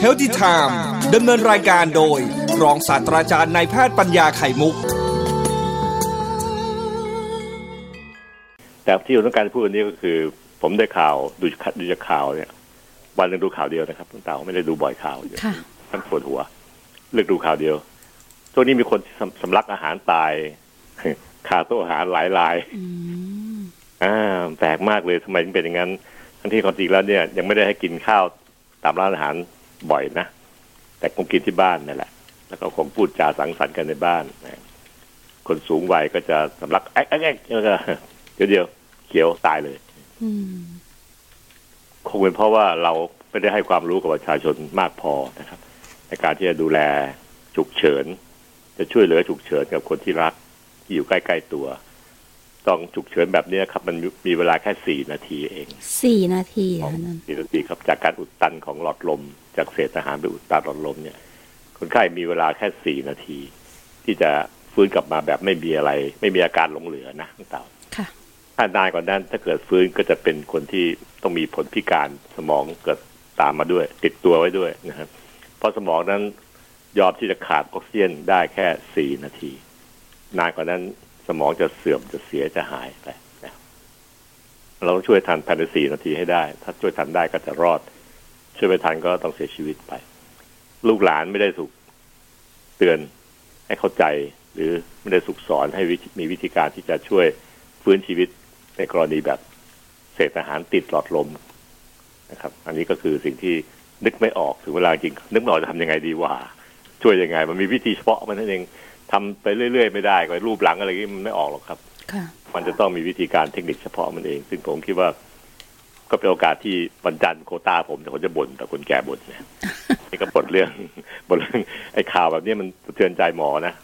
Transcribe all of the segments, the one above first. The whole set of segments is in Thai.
เฮลติไทม์ดำเนินรายการโดย รองศาสตราจารย์นายแพทย์ปัญญาไข่มุก แต่ที่ผมต้องการพูดวันนี้ก็คือ ผมได้ข่าวดูดูจากข่าวเนี่ย วันหนึงดูข่าวเดียวนะครับคุณเต่าไม่ได้ดูบ่อยข่าวเยอะค่ะท่านปวดหัว เลือกดูข่าวเดียวช่วงนี้มีคนสำสำลักอาหารตายคาโต๊ะอาหารหลายรายอืมอ่าแปลกมากเลยทำไมถึงเป็นอย่างนั้น ทั้งที่ความจริงแล้วเนี่ยยังไม่ได้ให้กินข้าวตามร้านอาหารบ่อยนะ แต่คงกินที่บ้านนั่นแหละ แล้วก็คงพูดจาสังสรรค์กันในบ้านนะคนสูงวัยก็จะสำลักแอ๊กแอ๊กแอ๊กแล้วก็เดี๋ยวเดียวเขียวตายเลยอืมคงเป็นเพราะว่าเราไม่ได้ให้ความรู้กับประชาชนมากพอนะครับ ในการที่จะดูแลฉุกเฉิน จะช่วยเหลือฉุกเฉินกับคนที่รักที่อยู่ใกล้ ๆ ตัว ต้องฉุกเฉินแบบนี้ครับ มันมีเวลาแค่สี่นาทีเองสี่นาทีเหรอนั่นสี่นาทีครับจากการอุดตันของหลอดลม จากเศษอาหารไปอุดตันหลอดลมเนี่ย คนไข้มีเวลาแค่สี่นาที ที่จะฟื้นกลับมาแบบไม่มีอะไร ไม่มีอาการหลงเหลือนะทั้งเต่าค่ะถ้านานกว่านั้นถ้าเกิดฟื้นก็จะเป็นคนที่ต้องมีผลพิการสมองเกิดตามมาด้วย ติดตัวไว้ด้วยนะครับ เพราะสมองนั้นยอมที่จะขาดออกซิเจนได้แค่สี่นาที นานกว่านั้นส มองจะเสื่อมจะเสียจะหายไปนะเราต้องช่วยทันภายในสี่นาทีให้ได้ ถ้าช่วยทันได้ก็จะรอด ช่วยไม่ทันก็ต้องเสียชีวิตไป ลูกหลานไม่ได้ถูกเตือนให้เข้าใจ หรือไม่ได้สุกสอนให้มีวิธีการที่จะช่วยฟื้นชีวิตในกรณีแบบเศษอาหารติดหลอดลมนะครับ อันนี้ก็คือสิ่งที่นึกไม่ออกถึงเวลาจริง นึกไม่ออกจะทำยังไงดีว่า ช่วยยังไง มันมีวิธีเฉพาะมันนั่นเอง ทำไปเรื่อยๆไม่ได้ก็รูปหลังอะไรอย่างนี้มันไม่ออกหรอกครับค่ะมันจะต้องมีวิธีการเทคนิคเฉพาะมันเอง ซึ่งผมคิดว่า ก็เป็นโอกาสที่บรรจันทร์โควต้าผมแต่คนจะบ่นแต่คนแก่บ่นเนี่ยนี่ก็บ่นเรื่องบ่นเรื่องไอ้ข่าวแบบนี้มันสะเทือนใจหมอนะ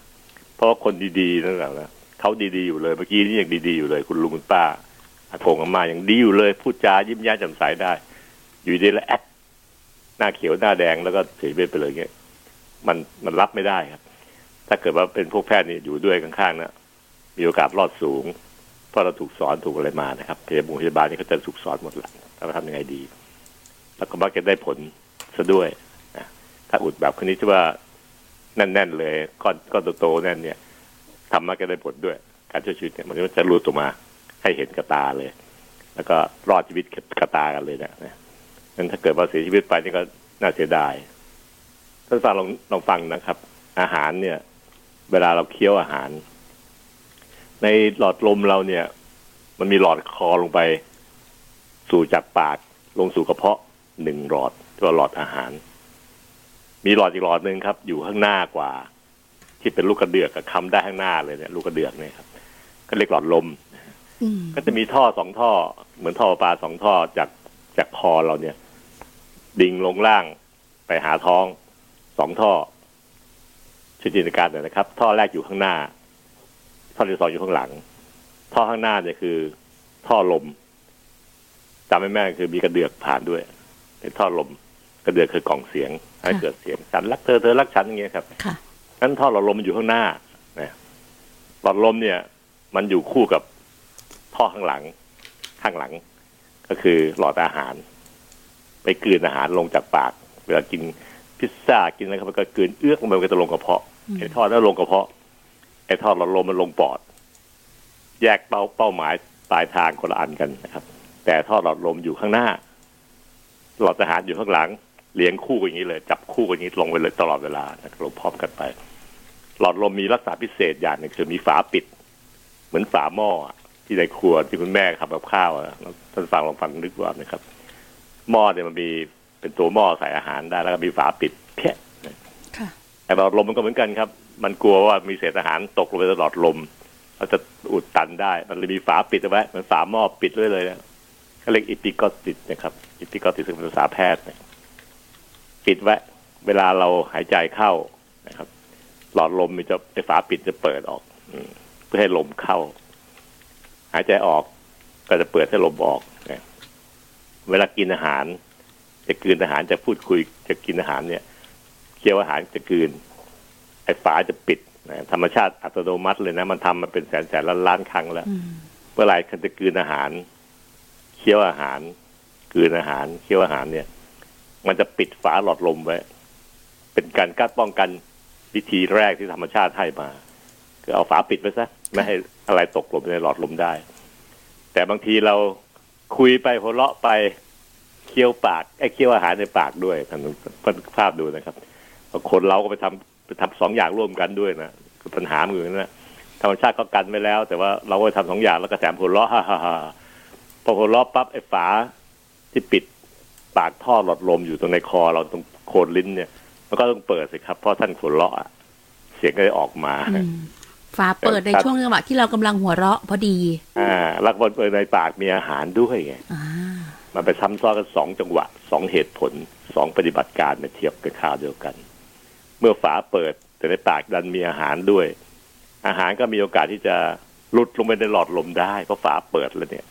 เพราะว่าคนดีๆนั่นแหละนะเขาดีๆอยู่เลยเมื่อกี้นี่ยังดีๆอยู่เลย คุณลุงคุณป้าอาโกงอาม่ายังดีอยู่เลย พูดจายิ้มแย้มแจ่มใสได้ อยู่ดีแล้วแอดหน้าเขียวหน้าแดงแล้วก็เสียชีวิตไปเลยเงี้ยมันมันรับไม่ได้ครับ ถ้าเกิดว่าเป็นพวกแพทย์นี่อยู่ด้วยข้างๆนะมีโอกาสรอดสูง เพราะเราถูกสอนถูกอะไรมานะครับพยาบาลพยาบาลนี่เขาจะถูกสอนหมดแหละเราทำยังไงดี แล้วก็มักจะได้ผลซะด้วยนะถ้าอุดแบบคนนี้ที่ว่าแน่นๆเลยก้อนก้อนโตๆแน่นเนี่ยทำมักจะได้ผลด้วย การช่วยชีวิตเนี่ยมันจะรูดออกมาให้เห็นกระตาเลย แล้วก็รอดชีวิตกระตากันเลยนะนะนั้นถ้าเกิดว่าเสียชีวิตไปนี่ก็น่าเสียดายท่านฟังลองลองฟังนะครับ อาหารเนี่ย เวลาเราเคี้ยวอาหาร ในหลอดลมเราเนี่ย มันมีหลอดคอลงไป สู่จากปากลงสู่กระเพาะหนึ่งหลอดตัวหลอดอาหาร มีหลอดอีกหลอดหนึ่งครับ อยู่ข้างหน้ากว่า ที่เป็นลูกกระเดือกกับคำได้ข้างหน้าเลยเนี่ยลูกกระเดือกเนี่ยครับก็เรียกหลอดลมอืมก็จะมีท่อสองท่อ เหมือนท่อประปลาสองท่อจากจากคอเราเนี่ย ดิ่งลงล่างไปหาท้องสองท่อ ช่วยจินตนาการหน่อยนะครับ ท่อแรกอยู่ข้างหน้า ท่อที่สองอยู่ข้างหลัง ท่อข้างหน้าเนี่ยคือ ท่อลมจำไม่แม่นคือมีกระเดือกผ่านด้วยเป็นท่อลม กระเดือกคือกล่องเสียงให้เกิดเสียงฉันรักเธอเธอรักฉันอย่างเงี้ยครับค่ะนั้นท่อหลอดลมมันอยู่ข้างหน้านะหลอดลมเนี่ย มันอยู่คู่กับท่อข้างหลัง ข้างหลัง ก็คือหลอดอาหาร ไปกลืนอาหารลงจากปาก เวลากิน พิซซ่ากินอะไรครับมันก็กลืนเอื้อกลงไปมันก็จะลงกระเพาะอืมไอ้ท่อนั้นลงกระเพาะไอ้ท่อหลอดลมมันลงปอด แยกเป้าเป้าหมายปลายทางคนละอันกันนะครับ แต่ท่อหลอดลมอยู่ข้างหน้าหลอดอาหารอยู่ข้างหลังเลี้ยงคู่กันอย่างนี้เลย จับคู่กันอย่างนี้ลงไปเลยตลอดเวลานะครับลงพร้อมกันไป หลอดลมมีลักษณะพิเศษอย่างหนึ่งคือมีฝาปิด เหมือนฝาหม้ออะที่ในครัวที่คุณแม่ทำกับข้าวอะท่านฟังลองฟังนึกว่านะครับหม้อเนี่ยมันมี เป็นตัวหม้อใส่อาหารได้แล้วก็มีฝาปิดเพี้ยค่ะแต่หลอดลมมันก็เหมือนกันครับ มันกลัวว่ามีเศษอาหารตกลงไปในหลอดลมแล้วจะอุดตันได้ มันเลยมีฝาปิดเอาไว้เหมือนฝาหม้อปิดไว้เลยนะเขาเรียกอิปิกอติดนะครับ อิปิกอติดซึ่งเป็นภาษาแพทย์นะปิดไว้ เวลาเราหายใจเข้านะครับ หลอดลมมันจะไอ้ฝาปิดจะเปิดออกอืมเพื่อให้ลมเข้า หายใจออกก็จะเปิดให้ลมออกนะเวลากินอาหาร จะกลืนอาหารจะพูดคุยจะกินอาหารเนี่ยเคี้ยวอาหารจะกลืนไอ้ฝาจะปิดนะธรรมชาติอัตโนมัติเลยนะ มันทำมาเป็นแสนแสนล้านล้านครั้งแล้วอืมเมื่อไหร่คันจะกลืนอาหาร เคี้ยวอาหารกลืนอาหาร เคี้ยวอาหารเนี่ย มันจะปิดฝาหลอดลมไว้ เป็นการกั้นป้องกันวิธีแรกที่ธรรมชาติให้มา คือเอาฝาปิดไว้ซะไม่ให้อะไรตกลงในหลอดลมได้ แต่บางทีเราคุยไปหัวเราะไป เคี้ยวปากไอ้เคี้ยวอาหารในปากด้วยท่านท่านภาพดูนะครับคนเราก็ไปทำไปทำสองอย่างร่วมกันด้วยนะคือปัญหามันอยู่นั่นนะธรรมชาติก็กันไว้แล้ว แต่ว่าเราก็ทำสองอย่างแล้วก็แถมหัวเราะฮ่าฮ่าฮ่าพอหัวเราะปั๊บไอ้ฝาที่ปิดปากท่อหลอดลมอยู่ตรงในคอเราตรงโคนลิ้นเนี่ย มันก็ต้องเปิดสิครับเพราะท่านหัวเราะอะเสียงก็จะออกมาอืมฝาเปิดในช่วงจังหวะที่เรากำลังหัวเราะพอดี อ่าแล้วก็เปิดในปากมีอาหารด้วยไงอ่า มันไปซ้ำซ้อนกันสองจังหวะสองเหตุผลสองปฏิบัติการมาเทียบกันข่าวเดียวกัน เมื่อฝาเปิดแต่ในปากดันมีอาหารด้วย อาหารก็มีโอกาสที่จะหลุดลงไปในหลอดลมได้ เพราะฝาเปิดแล้วเนี่ย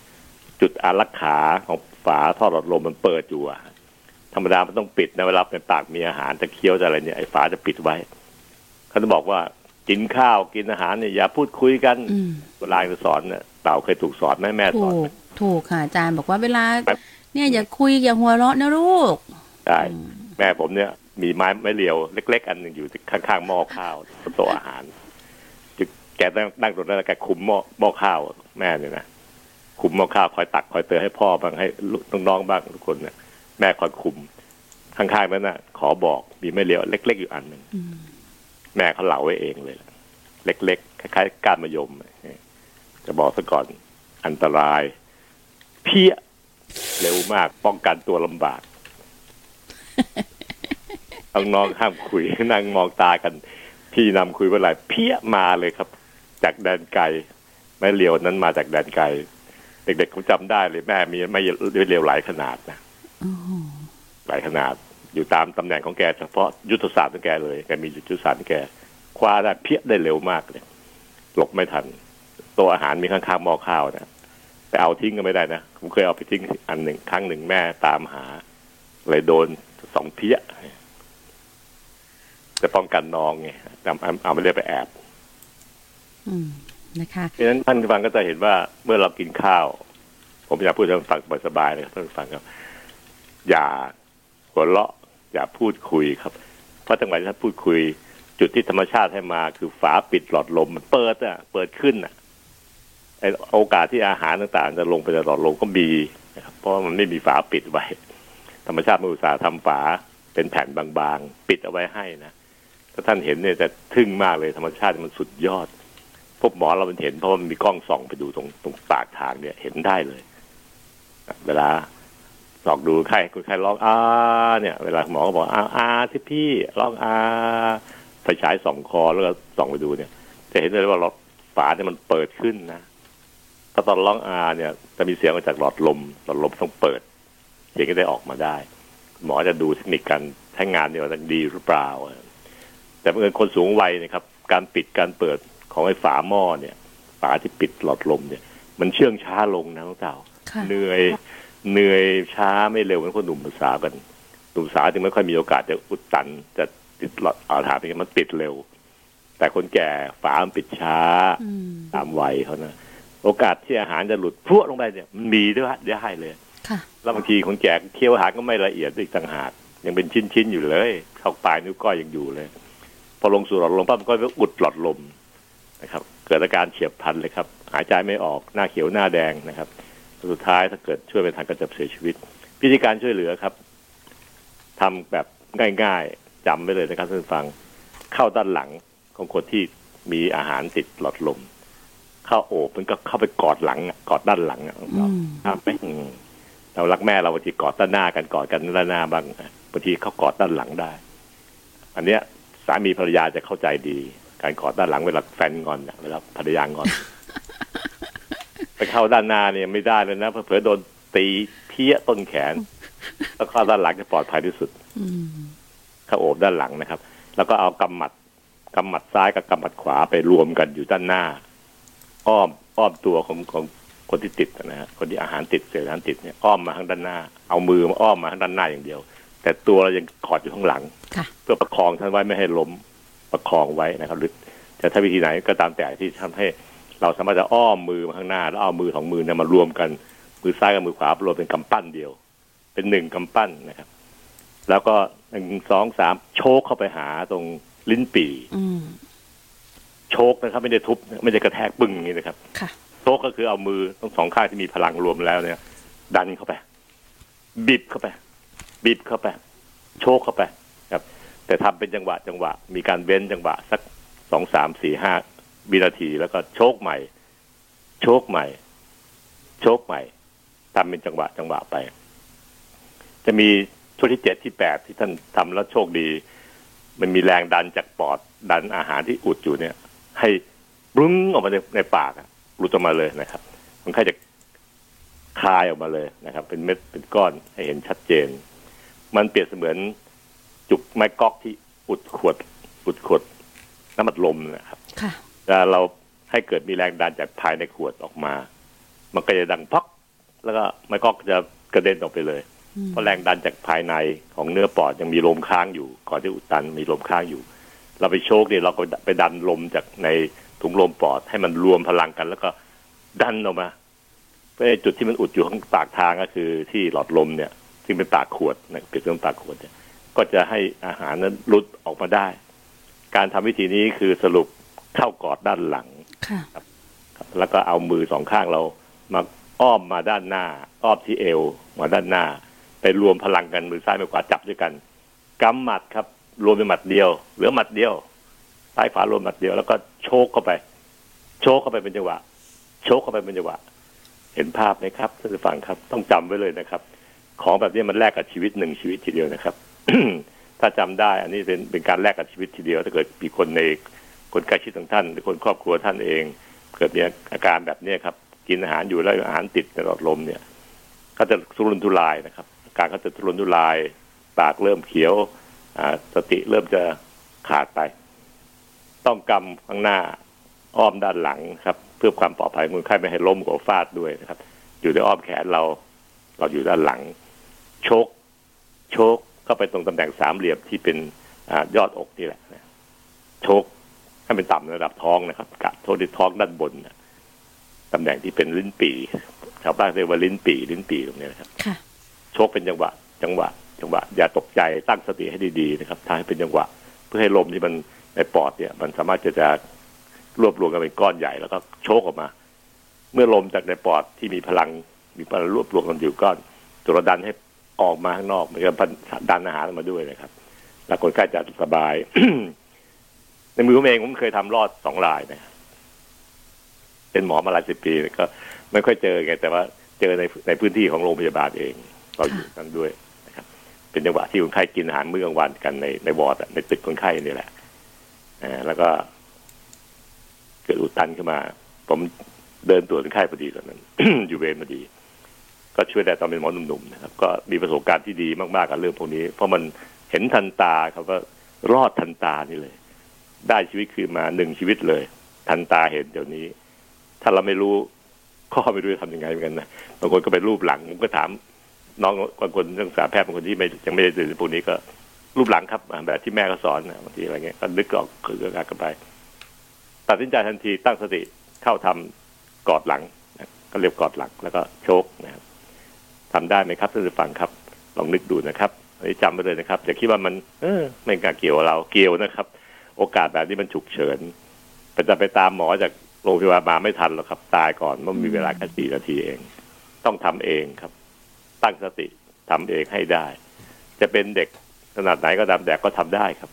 จุดอารักขาของฝาท่อหลอดลมมันเปิดอยู่อะธรรมดามันต้องปิดนะเวลาในปากมีอาหารจะเคี้ยวจะอะไรเนี่ยไอ้ฝาจะปิดไว้เขาจะบอกว่ากินข้าวกินอาหารเนี่ยอย่าพูดคุยกันอืมเวลาจะสอนเนี่ยเต่าเคยถูกสอนไหมแม่สถูอนไหกม ถูกค่ะอาจารย์บอกว่าเวลาครับเนี่ยอย่าคุยอย่าหัวเราะนะลูกได้แม่ผมเนี่ยมีไม้ไม้เรียวเล็ก ๆ อันหนึ่งอยู่ที่ข้างๆหม้อข้าวบนโต๊ะอาหารจะแกนั่งนั่งตรงนั้นแล้วแกคุมหม้อหม้อข้าวแม่เนี่ยนะคุมหม้อข้าวคอยตักคอยเตือนให้พ่อบ้างให้ลูกน้องๆบ้างทุกคนเนี่ยแม่คอยคุมข้างๆนั้นน่ะ ขอบอกมีไม้เรียวเล็ก ๆ อยู่อันหนึ่งอืมแม่เขาเหลาไว้เองเลยล่ะเล็กๆคล้ายๆก้านมะยมจะบอกซะก่อนอันตราย เพี้ยเร็วมากป้องกันตัวลำบากน้องๆห้ามคุยนั่งมองตากัน พี่นำคุยเมื่อไหร่เพี้ยมาเลยครับ จากแดนไกลแม่เลียวนั้นมาจากแดนไกล เด็กๆเขาจำได้เลยแม่มีไม่เลียวหลายขนาดนะโอ้โหหลายขนาด อยู่ตามตำแหน่งของแกเฉพาะยุทธศาสตร์ของแกเลยแกมียุทธศาสตร์ของแกคว้าได้เพี้ยได้เร็วมากเลยหลบไม่ทันโต๊ะอาหารมีข้างๆหม้อข้าวนะ ไปเอาทิ้งก็ไม่ได้นะผมเคยเอาไปทิ้งอันหนึ่งครั้งหนึ่งแม่ตามหาเลยโดนสองเพี้ยจะป้องกันน้องไงเอาเอาเอาไม่ได้ไปแอบอืมนะคะเพราะฉะนั้นท่านผู้ฟังก็จะเห็นว่าเมื่อเรากินข้าว ผมอยากพูดให้ท่านฟังสบายๆนะครับท่านผู้ฟังครับ อย่าหัวเราะ อย่าพูดคุยครับ เพราะจังหวะที่ท่านพูดคุย จุดที่ธรรมชาติให้มาคือฝาปิดหลอดลมมันเปิดอะ เปิดขึ้นอะ ไอโอกาสที่อาหารต่างๆ จะลงไปในหลอดลมก็มีนะครับเพราะว่ามันไม่มีฝาปิดไว้ ธรรมชาติมันอุตสาห์ทำฝาเป็นแผ่นบางๆ ปิดเอาไว้ให้นะถ้าท่านเห็นเนี่ยจะทึ่งมากเลยธรรมชาติมันสุดยอด พวกหมอเรามันเห็นเพราะว่ามันมีกล้องส่องไปดูตรงตรงปากทางเนี่ยเห็นได้เลย เวลาสองดูใครคนใครร้องอาเนี่ย เวลาหมอก็บอกอาอาที่พี่ร้องอาไฟฉายส่องคอแล้วก็ส่องไปดูเนี่ย จะเห็นเลยว่าหลอดฝาเนี่ยมันเปิดขึ้นนะ พอตอนร้องอาเนี่ยจะมีเสียงมาจากหลอดลมหลอดลมต้องเปิด เสียงก็ได้ออกมาได้ หมอจะดูเทคนิคการใช้งานเนี่ยว่าดีหรือเปล่า แต่เมื่อญคนสูงวัยนะครับ การปิดการเปิดของไอ้ฝาหม้อเนี่ย ฝาที่ปิดหลอดลมเนี่ย มันเชื่องช้าลงนะน้องเต่าค่ะเหนื่อยเหนื่อยช้าไม่เร็วเหมือนคนหนุ่มสาวกันหนุ่มสาวจึงไม่ค่อยมีโอกาสจะอุดตันจะติดหลอดอาหารเป็นมันปิดเร็ว แต่คนแก่ฝามันปิดช้าอืมตามวัยเขานะ โอกาสที่อาหารจะหลุดพรวดลงไปเนี่ยมันมีด้วยได้เลยค่ะแล้วบางทีคนแก่เคี้ยวอาหารก็ไม่ละเอียดอีกต่างหากยังเป็นชิ้นๆอยู่เลยเข้าปลายนิ้วก้อยยังอยู่เลย พอลงสู่หลอดลมปั๊บมันก็อุดหลอดลมนะครับ เกิดอาการเฉียบพลันเลยครับ หายใจไม่ออกหน้าเขียวหน้าแดงนะครับ สุดท้ายถ้าเกิดช่วยไม่ทันก็จะเสียชีวิตวิธีการช่วยเหลือครับทำแบบง่ายๆจำไว้เลยนะครับท่านผู้ฟังเข้าด้านหลังของคนที่มีอาหารติดหลอดลม เข้าโอบมันก็เข้าไปกอดหลังอะกอดด้านหลังอะอืมครับไหมอืมเรารักแม่เราบางทีกอดด้านหน้ากันกอดกันด้านหน้าบ้างบางทีเขากอดด้านหลังได้ อันเนี้ยสามีภรรยาจะเข้าใจดี การกอดด้านหลังเวลาแฟนงอนเนี่ยเวลาภรรยางอน ไปเข้าด้านหน้าเนี่ยไม่ได้เลยนะเผลอๆโดนตีเพี้ยต้นแขน แล้วเข้าด้านหลังจะปลอดภัยที่สุดอืมเข้าโอบด้านหลังนะครับ แล้วก็เอากำหมัดกำหมัดซ้ายกับกำหมัดขวาไปรวมกันอยู่ด้านหน้า อ้อมอ้อมตัวของของคนที่ติดนะฮะคนที่อาหารติดเศษอาหารติดเนี่ยอ้อมมาทางด้านหน้า เอามือมาอ้อมมาทางด้านหน้าอย่างเดียว แต่ตัวเรายังกอดอยู่ข้างหลังค่ะเพื่อประคองท่านไว้ไม่ให้ล้มประคองไว้นะครับ หรือจะถ้าวิธีไหนก็ตามแต่ที่ทำให้เราสามารถจะอ้อมมือมาข้างหน้า แล้วเอามือสองมือเนี่ยมารวมกันมือซ้ายกับมือขวารวมเป็นกำปั้นเดียว เป็นหนึ่งกำปั้นนะครับ แล้วก็หนึ่งสองสามโชกเข้าไปหาตรงลิ้นปี่อืม โชกนะครับ ไม่ได้ทุบไม่ได้กระแทกปึ้งอย่างนี้นะครับค่ะโชกก็คือเอามือทั้งสองข้างที่มีพลังรวมแล้วเนี่ย ดันเข้าไปบีบเข้าไปบีบเข้าไป โชกเข้าไปครับ แต่ทำเป็นจังหวะจังหวะ มีการเว้นจังหวะ สักสองสามสี่ห้าวินาทีแล้วก็โชกใหม่ โชกใหม่ โชกใหม่ทำเป็นจังหวะจังหวะไป จะมีช่วงที่เจ็ดที่แปดที่ท่านทำแล้วโชคดี มันมีแรงดันจากปอดดันอาหารที่อุดอยู่เนี่ย ให้รุ้งออกมาในในปากอะหลุดออกมาเลยนะครับคนไข้จะคายออกมาเลยนะครับ เป็นเม็ดเป็นก้อนให้เห็นชัดเจน มันเปรียบเสมือนจุกไม้ก๊อกที่อุดขวด อุดขวดน้ำมันลมนะครับค่ะเวลาเราให้เกิดมีแรงดันจากภายในขวดออกมา มันก็จะดังพัก แล้วก็ไม้ก๊อกจะกระเด็นออกไปเลยอืมเพราะแรงดันจากภายในของเนื้อปอดยังมีลมค้างอยู่ ก่อนที่อุดตันมีลมค้างอยู่ เราไปโชคเนี่ยเราก็ไปดันลมจากในถุงลมปอดให้มันรวมพลังกัน แล้วก็ดันออกมาเพราะไอ้จุดที่มันอุดอยู่ข้างปากทางก็คือที่หลอดลมเนี่ยซึ่งเป็นปากขวดนะเปรียบเทียบกับปากขวดเนี่ยก็จะให้อาหารนั้นหลุดออกมาได้ การทำวิธีนี้คือสรุปเข้ากอดด้านหลังค่ะแล้วก็เอามือสองข้างเรามาอ้อมมาด้านหน้า อ้อมที่เอว มาด้านหน้า ไปรวมพลังกันมือซ้ายมือขวาจับด้วยกันกำหมัดครับ รวมเป็นหมัดเดียว เหลือหมัดเดียวซ้ายขวารวมหมัดเดียวแล้วก็โชกเข้าไป โชกเข้าไปเป็นจังหวะ โชกเข้าไปเป็นจังหวะ เห็นภาพไหมครับท่านผู้ฟังครับ ต้องจำไว้เลยนะครับ ของแบบนี้มันแลกกับชีวิตหนึ่งชีวิตทีเดียวนะครับถ้าจำได้ อันนี้เป็นเป็นการแลกกับชีวิตทีเดียว ถ้าเกิดมีคนในคนใกล้ชิดของท่านหรือคนครอบครัวท่านเอง เกิดมีอาการแบบนี้ครับ กินอาหารอยู่แล้วอาหารติดในหลอดลมเนี่ย ก็จะทุรนทุรายนะครับอาการก็จะทุรนทุรายปากเริ่มเขียวอ่า ติเริ่มจะขาดไป ต้องกำข้างหน้าอ้อมด้านหลังครับ เพื่อความปลอดภัยของคนไข้ไม่ให้ล้มหัวฟาดด้วยนะครับ อยู่ในอ้อมแขนเรา เราอยู่ด้านหลังโชกโชกเข้าไปตรงตำแหน่งสามเหลี่ยมที่เป็นอายอดอกนี่แหละนะโชกให้เป็นต่ำระดับท้องนะครับกัดโทษที่ท้องด้านบนนะตำแหน่งที่เป็นลิ้นปี่ชาวบ้านเรียกว่าลิ้นปี่ลิ้นปี่ตรงนี้นะครับค่ะโชคเป็นจังหวะ จังหวะ จังหวะอย่าตกใจตั้งสติให้ดีๆนะครับทำให้เป็นจังหวะ เพื่อให้ลมที่มันในปอดเนี่ย มันสามารถจะจะรวบรวมกันเป็นก้อนใหญ่แล้วก็โชกออกมา เมื่อลมจากในปอดที่มีพลังมีพลังรวบรวมกันอยู่ก้อนตัวดันให้ออกมาข้างนอกมันก็ดันอาหารมาด้วยนะครับแล้วคนไข้จะสบาย ในมือผมเองผมเคยทำรอดสองรายนะเป็นหมอมาหลายสิบปีก็ไม่ค่อยเจอไงแต่ว่าเจอในในพื้นที่ของโรงพยาบาลเองเราอยู่นั้นด้วย เป็นจังหวะที่คนไข้กินอาหารมื้อกลางวันกันในในวอร์ดในตึกคนไข้นี่แหละอ่าแล้วก็เกิดอุดตันขึ้นมา ผมเดินตรวจคนไข้พอดีตอนนั้น อยู่เวรพอดี ก็ช่วยได้ตอนเป็นหมอหนุ่มๆนะครับ ก็มีประสบการณ์ที่ดีมากๆกับเรื่องพวกนี้ เพราะมันเห็นทันตาครับว่ารอดทันตานี่เลย ได้ชีวิตคืนมาหนึ่งชีวิตเลย ทันตาเห็นเดี๋ยวนี้ ถ้าเราไม่รู้ก็ไม่รู้จะทำยังไงเหมือนกันนะบางคนก็ไปรูปหลังผมก็ถาม น้องบางคนนักศึกษาแพทย์บางคนที่ไม่ยังไม่ได้เรียนพวกนี้ก็รูปหลังครับแบบที่แม่ก็สอนบางทีอะไรเงี้ยก็นึกออกคือการกันไป ตัดสินใจทันทีตั้งสติเข้าทำกอดหลัง ก็เรียกกอดหลังแล้วก็โชกนะครับทำได้ไหมครับท่านผู้ฟังครับ ลองนึกดูนะครับอันนี้จำไว้เลยนะครับอย่าคิดว่ามัน เออไม่กาเกี่ยวกับเราเกี่ยวนะครับ โอกาสแบบนี้มันฉุกเฉินแต่จะไปตามหมอจากโรงพยาบาลมาไม่ทันหรอกครับ ตายก่อนเมื่อมีเวลาแค่สี่นาทีเอง ต้องทำเองครับ ตั้งสติทำเองให้ได้ จะเป็นเด็กขนาดไหนก็ตามแต่ก็ทำได้ครับ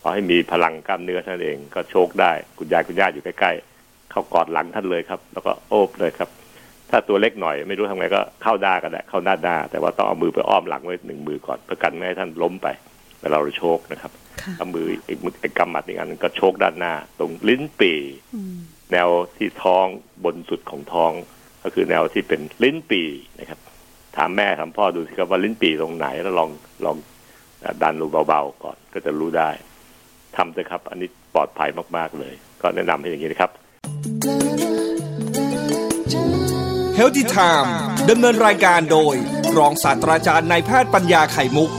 ขอให้มีพลังกล้ามเนื้อท่านเองก็โชคได้คุณยายคุณย่าอยู่ใกล้ๆเข้ากอดหลังท่านเลยครับ แล้วก็โอบเลยครับ ถ้าตัวเล็กหน่อยไม่รู้ทำไงก็เข้าด้าก็ได้เข้าหน้าด้าแต่ว่าต้องเอามือไปอ้อมหลังไว้หนึ่งมือก่อนเพื่อกันไม่ให้ท่านล้มไปเวลาเราโชคนะครับค่ะเอามืออีกมือไอ้กำหมัดอีกอันหนึงก็โชคด้านหน้า ตรงลิ้นปี่อืมแนวที่ท้องบนสุดของท้อง ก็คือแนวที่เป็นลิ้นปี่นะครับ ถามแม่ถามพ่อดูสิครับว่าลิ้นปี่ตรงไหนแล้วลองลองดันลงเบาๆก่อนก็จะรู้ได้ทำเลยครับ อันนี้ปลอดภัยมากๆเลย ก็แนะนำให้อย่างนี้นะครับเฮลติไทม์ดำเนินรายการโดย รองศาสตราจารย์นายแพทย์ปัญญาไข่มุก